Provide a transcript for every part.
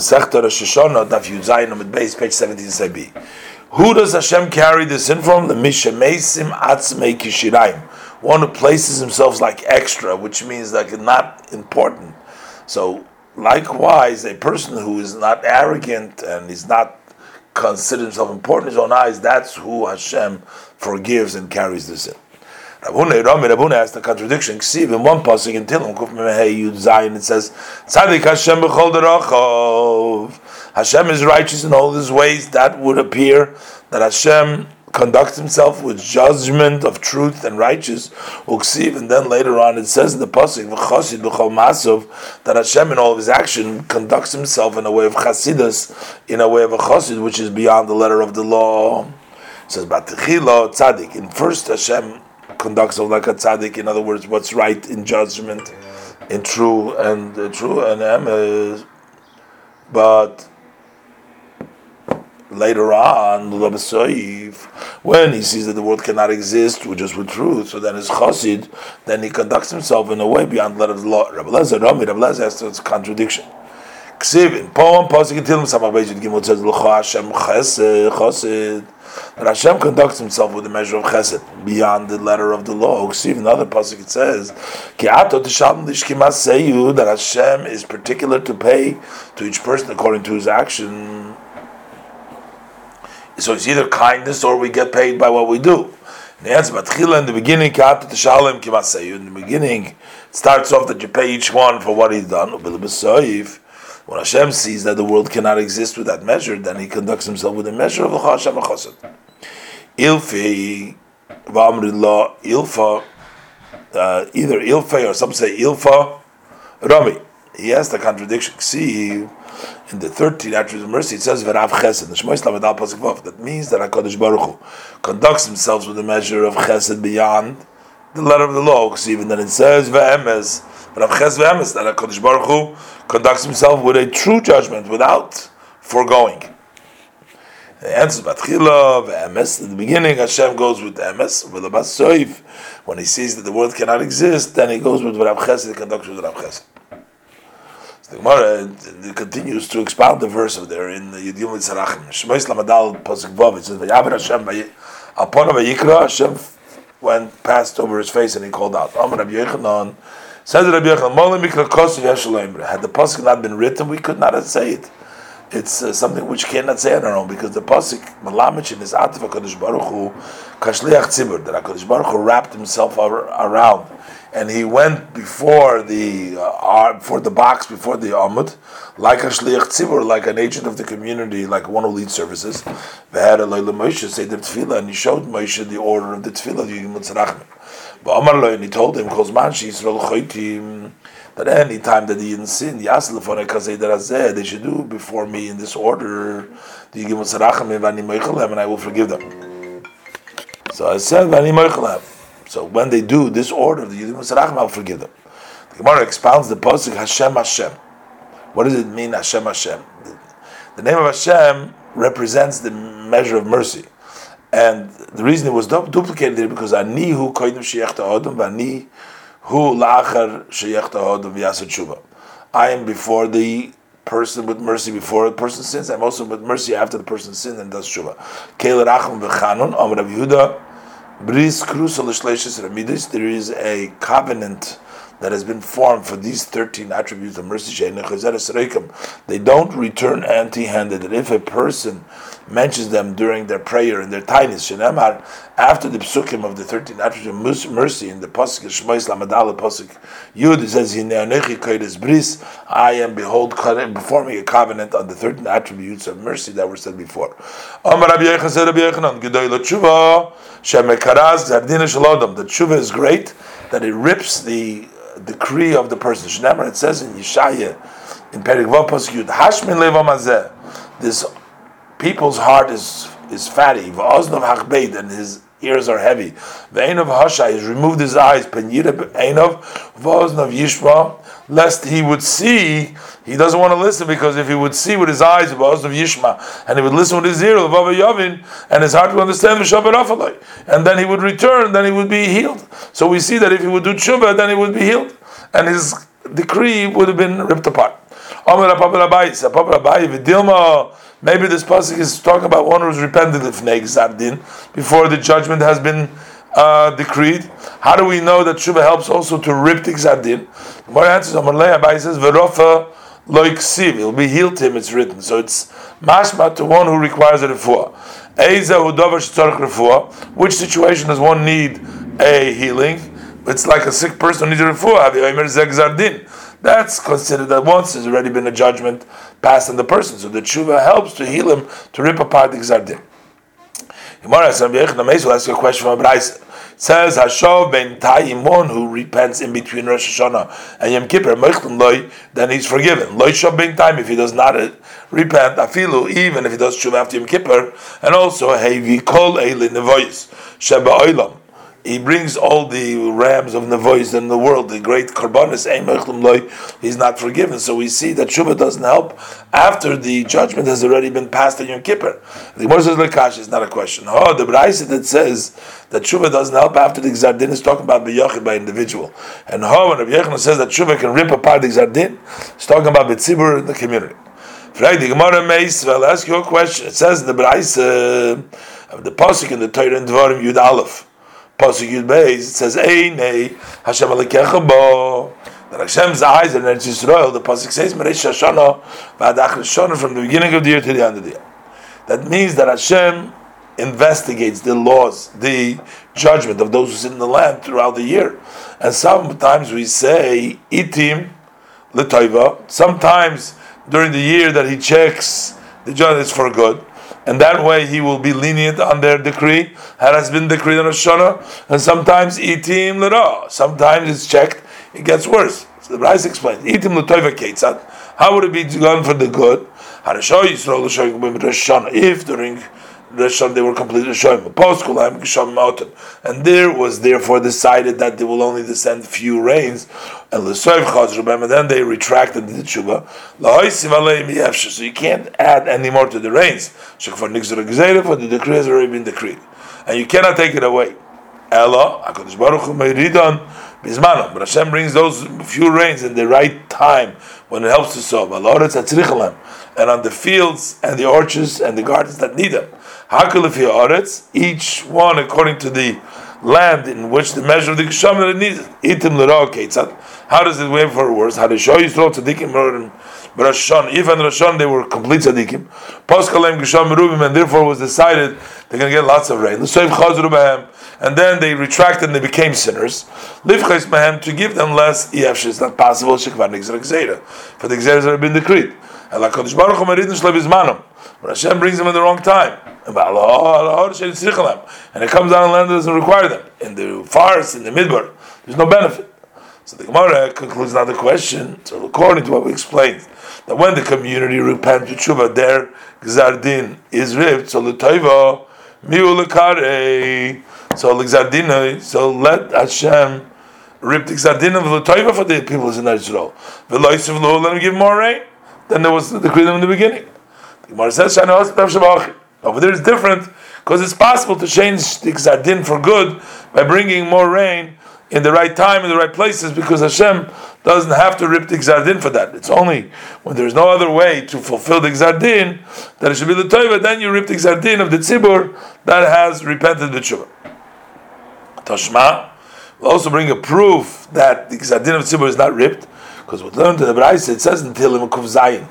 Masechta Rosh Hashanah, Daf Yud Zayin Beis, page 17 Sabi. Who does Hashem carry this in from? The Mishamesim Atzmei Kishirayim. One who places himself like extra, which means like not important. So, likewise, a person who is not arrogant and is not consider himself important in his own eyes, that's who Hashem forgives and carries this sin. Rav Huna Rami Rav Huna has the contradiction. See, in one passage in Tilum Kuf Memehei Yud Zayin it says Tzadik Hashem b'chol derachov. Hashem is righteous in all his ways. That would appear that Hashem conducts himself with judgment of truth and righteous. Uksiv, and then later on it says in the pasuk v'chosid b'chol masov that Hashem in all his action conducts himself in a way of chasidus, in a way of a chosid, which is beyond the letter of the law. It says Batechilo Tzadik. In first Hashem conducts like a tzaddik. In other words, what's right in judgment, in true and uh, true and emes. But later on, when he sees that the world cannot exist just with truth, so then his chassid, then he conducts himself in a way beyond the letter of the law. Rabbi Lezer, Rabbi Lezer has its contradiction. Ksiv in poem, Pasuk in Tilim, Samach Beijit Gimel says, L'cha Hashem chesed, that Hashem conducts himself with a measure of chesed beyond the letter of the law. See, in another pasuk it says, that Hashem is particular to pay to each person according to his action. So it's either kindness or we get paid by what we do. The answer, but in the beginning, in the beginning, starts off that you pay each one for what he's done. When Hashem sees that the world cannot exist with that measure, then He conducts Himself with a measure of Hashem Chassid. Ilfi v'amrillah ilfa, uh, either ilfa or some say ilfa rami. He has the contradiction. See, in the 13 attributes of mercy, it says v'rav chesed. The Lamadal Pasuk That means that Hakadosh Baruch Hu conducts Himself with a measure of chesed beyond the letter of the law. Because even then it says v'emes Rav Ches v'emes that Hakadosh Baruch Hu conducts himself with a true judgment without foregoing. The answer Batchila v'emes. In the beginning, Hashem goes with emes with the basoif. When he sees that the world cannot exist, then he goes with Rav Ches. He conducts with Rav Ches. The Gemara uh, continues to expound the verse of there in the Yudiyum Tzarachim. Shmois Lamadal Pasuk Vav. It says Vayaber Hashem upon Vayikra Hashem went passed over his face and he called out. Amar Rabbi Yochanan. Says Rabbi Yochanan, had the pasuk not been written, we could not say it. It's uh, something which cannot say on our own because the pasuk malamich in his atif Hakadosh Baruch Hu kashliach tzibur that Hakadosh Baruch Hu wrapped himself around and he went before the uh, before the box before the amud like a shliach tzibur like an agent of the community like one who leads services. V'had Moshe say the tefillah and he showed Moshe the order of the tefillah Yigim but Amar and he told him, that any time that he didn't sin, they should do before me in this order, and I will forgive them. So I said, so when they do this order, the Yidim I will forgive them. The Gemara expounds the posuk Hashem Hashem. What does it mean, Hashem Hashem? The name of Hashem represents the measure of mercy. And the reason it was duplicated is because ani hu koidim sheyach ta'odom v'ani hu la'achar sheyach ta'odom v'yasad tshuva. I am before the person with mercy before the person sins. I'm also with mercy after the person sins and does tshuva. Keil racham v'chanon am Rav Yehuda There is a covenant that has been formed for these 13 attributes of mercy, they don't return empty handed. If a person mentions them during their prayer and their tiniest, after the psukim of the 13 attributes of mercy in the Pasuk Shmois Lamadala Pasuk Yud, it says, bris, I am, behold, performing a covenant on the 13 attributes of mercy that were said before. The tshuva is great, that it rips the uh, decree of the person. Shnemer, it says in Yeshaya, in Perikvav Pasuk Hashmin Levamazeh, this people's heart is is fatty, v'oznav hachbeid, and his ears are heavy. Ve'enov hashai, has removed his eyes, penyira enov, v'oznav yishma, lest he would see, he doesn't want to listen because if he would see with his eyes, v'oznav yishma, and he would listen with his ear, v'ava yavin, and his heart would understand v'shabarafalai, and then he would return, then he would be healed. So we see that if he would do tshuva, then he would be healed, and his decree would have been ripped apart. Papa Rabbi, Papa Rabbi, Vidilma. Maybe this pasuk is talking about one who's repented before the judgment has been uh, decreed. How do we know that Shuvah helps also to rip the Zardin? The more answers, Omer Rabbi says, Verofa loik siv. He'll be healed to him. It's written. So it's mashma to one who requires a refuah. Which situation does one need a healing? It's like a sick person needs a refuah. That's considered that once there's already been a judgment passed on the person. So the tshuva helps to heal him to rip apart the gzardin. Gemara ask you a question from Abraisa says Hashov ben Tayim, one who repents in between Rosh Hashanah and Yom Kippur, loy, then he's forgiven. Loy Shav ben Tayim, if he does not repent, afilu, even if he does tshuva after Yom Kippur, and also we call Eilin Nevois, Sheba Oilam he brings all the rams of Nevois in the world, the great Karbanis, he's not forgiven. So we see that Shuvah doesn't help after the judgment has already been passed on Yom Kippur. The Gemara says, Lekash is not a question. Oh, the Braisa that says that Shuvah doesn't help after the Gzardin is talking about B'yochid by individual. And how when Rabbi says that Shuvah can rip apart the Gzardin, it's talking about B'tzibur in the community. Friday, Gemara Meis, ask you a question. It says in the Braisa, uh, of the Pasuk in the Torah and Dvarim Yud Aleph, Pasuk Yud Beis, it says, Einei Hashem Alekecha Bo. That Hashem's eyes in Eretz Yisrael, the Pasuk says, Meresh Hashanah, V'adach Hashanah, from the beginning of the year to the end of the year. That means that Hashem investigates the laws, the judgment of those who sit in the land throughout the year. And sometimes we say, Itim L'Toiva. Sometimes during the year that he checks the judgment is for good and that way he will be lenient on their decree. That has been decreed on Hashanah, and sometimes itim lera. Sometimes it's checked, it gets worse. So the Bryce explains itim l'toiva. How would it be done for the good? If during they were completely Gisham Mountain. And there was therefore decided that they will only descend few rains. And then they retracted the Tshuva. So you can't add any more to the rains. For the decree has already been decreed. And you cannot take it away. But Hashem brings those few rains in the right time when it helps to sow. And on the fields and the orchards and the gardens that need them. Hakalifi Aretz, each one according to the land in which the measure of the Gesham that it needs. Itim. How does it wait for worse? How to show Yisrael tzaddikim but Rosh If and Rosh they were complete tzaddikim, Poskalem Gesham Merubim, and therefore was decided they're going to get lots of rain. L'Soiv Chazru Behem, and then they retracted and they became sinners. Livchais Mehem to give them less Yefsh is not possible. Shekvar Nixer Gzeira, for the Gzeira have been decreed. Kodesh Baruch Hu Meridin Shlev Izmanam. But Hashem brings them in the wrong time. And it comes down and land doesn't require them. In the forest, in the midbar, there's no benefit. So the Gemara concludes another question. So according to what we explained, that when the community repent to tshuva, their gzardin is ripped. So the toiva miu So the So let Hashem rip the gzardin of the toiva for the people in Israel. The lois of let him give more rain. Then there was the decree in the beginning. The Gemara says, Over there is different because it's possible to change the Gzadin for good by bringing more rain in the right time in the right places because Hashem doesn't have to rip the Gzardin for that. It's only when there's no other way to fulfill the Gzardin that it should be the Toiva, then you rip the Gzardin of the Tzibur that has repented the Tshuva. Toshma will also bring a proof that the Gzardin of Tzibur is not ripped because what learned in the Braise it says in Tehillim Zayin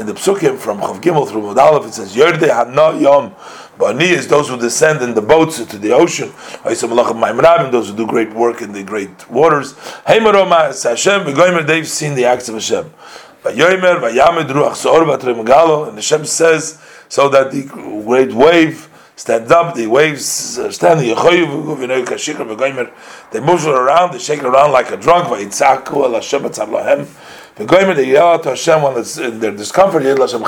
in the psukim from Chav Gimel through Modalef, it says Yerde Hana Yom Bani is those who descend in the boats to the ocean. Those who do great work in the great waters. Hashem, They've seen the acts of Hashem. And Hashem says so that the great wave stands up, the waves are standing, they move around, they shake around like a drunk. They yell out to Hashem when it's in their discomfort. Also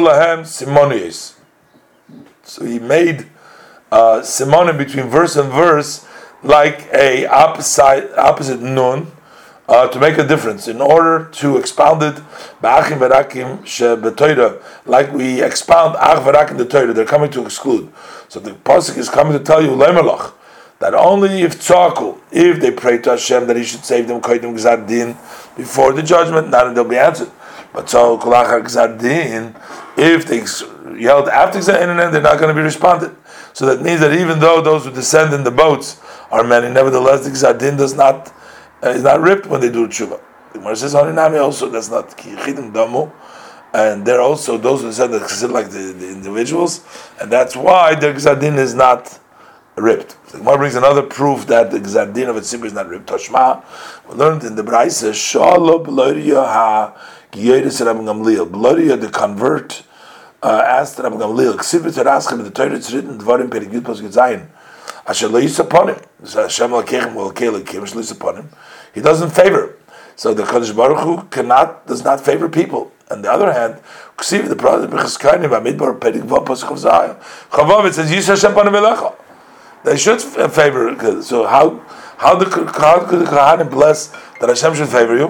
lahem simonius. So he made uh, simonim between verse and verse like a opposite opposite nun. Uh, to make a difference, in order to expound it, ba'achim like we expound ach v'rakim the Torah, they're coming to exclude. So the pasuk is coming to tell you that only if tzaku, if they pray to Hashem that He should save them, gzardin, before the judgment, not they'll be answered. But so kolachar gzadin, if they yelled after gzadin, they're not going to be responded. So that means that even though those who descend in the boats are many, nevertheless the gzadin does not uh, is not ripped when they do tshuva. The Gemara says Harinami also that's not kichidim damu, and they're also those who said that like the, the individuals, and that's why the gzadin is not ripped. The Gemara brings another proof that the gzadin of a tzibur is not ripped. Toshma, we learned in the Brayse Shalom Bloria ha Giyeris Rabbi Gamliel. Bloria the convert uh, asked Rabbi Gamliel, Ksivit Raschem, the Torah it's written, Dvarim Perigud Pasuk Zayin. Asher lo him. Hashem kill Kim upon him. He doesn't favor. So the Kadosh Baruch Hu cannot does not favor people. On the other hand, Ksiv the prophet Becheskainim Amidbar Perik Vav Pasuk of Zayin. Chavav it says Yisrael Hashem Panim Elecha. They should favor. So how how the how could the Kohanim bless that Hashem should favor you?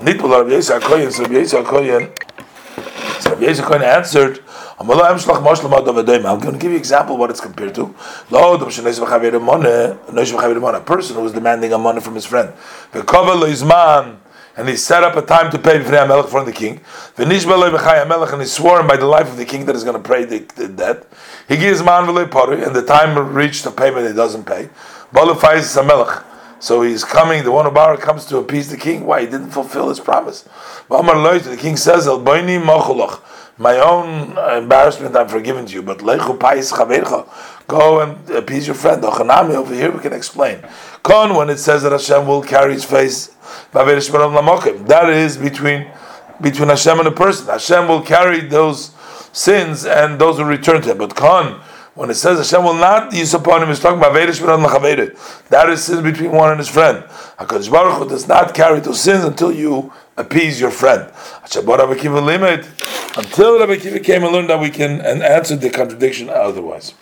Nitbul Rabbi Yisrael Kohen. So Rabbi Yisrael Kohen. So Rabbi Yisrael Kohen answered. I'm going to give you an example of what it's compared to. A person who was demanding a money from his friend. And he set up a time to pay for the king. And he swore by the life of the king that he's going to pay the, the debt. He gives man and the time reached the payment he doesn't pay. So he's coming, the one who borrowed comes to appease the king. Why? He didn't fulfill his promise. The king says, my own embarrassment I'm forgiven to you, but lechu pais chavercha, go and appease your friend. Ochanami over here we can explain. Kon when it says that Hashem will carry his face, that is between between Hashem and a person. Hashem will carry those sins and those will return to him. But Kon when it says Hashem will not use upon him, it's talking about That is sin between one and his friend. HaKadosh Baruch Hu does not carry those sins until you appease your friend. Until Rabbi Akiva came and learned that we can and answer the contradiction otherwise.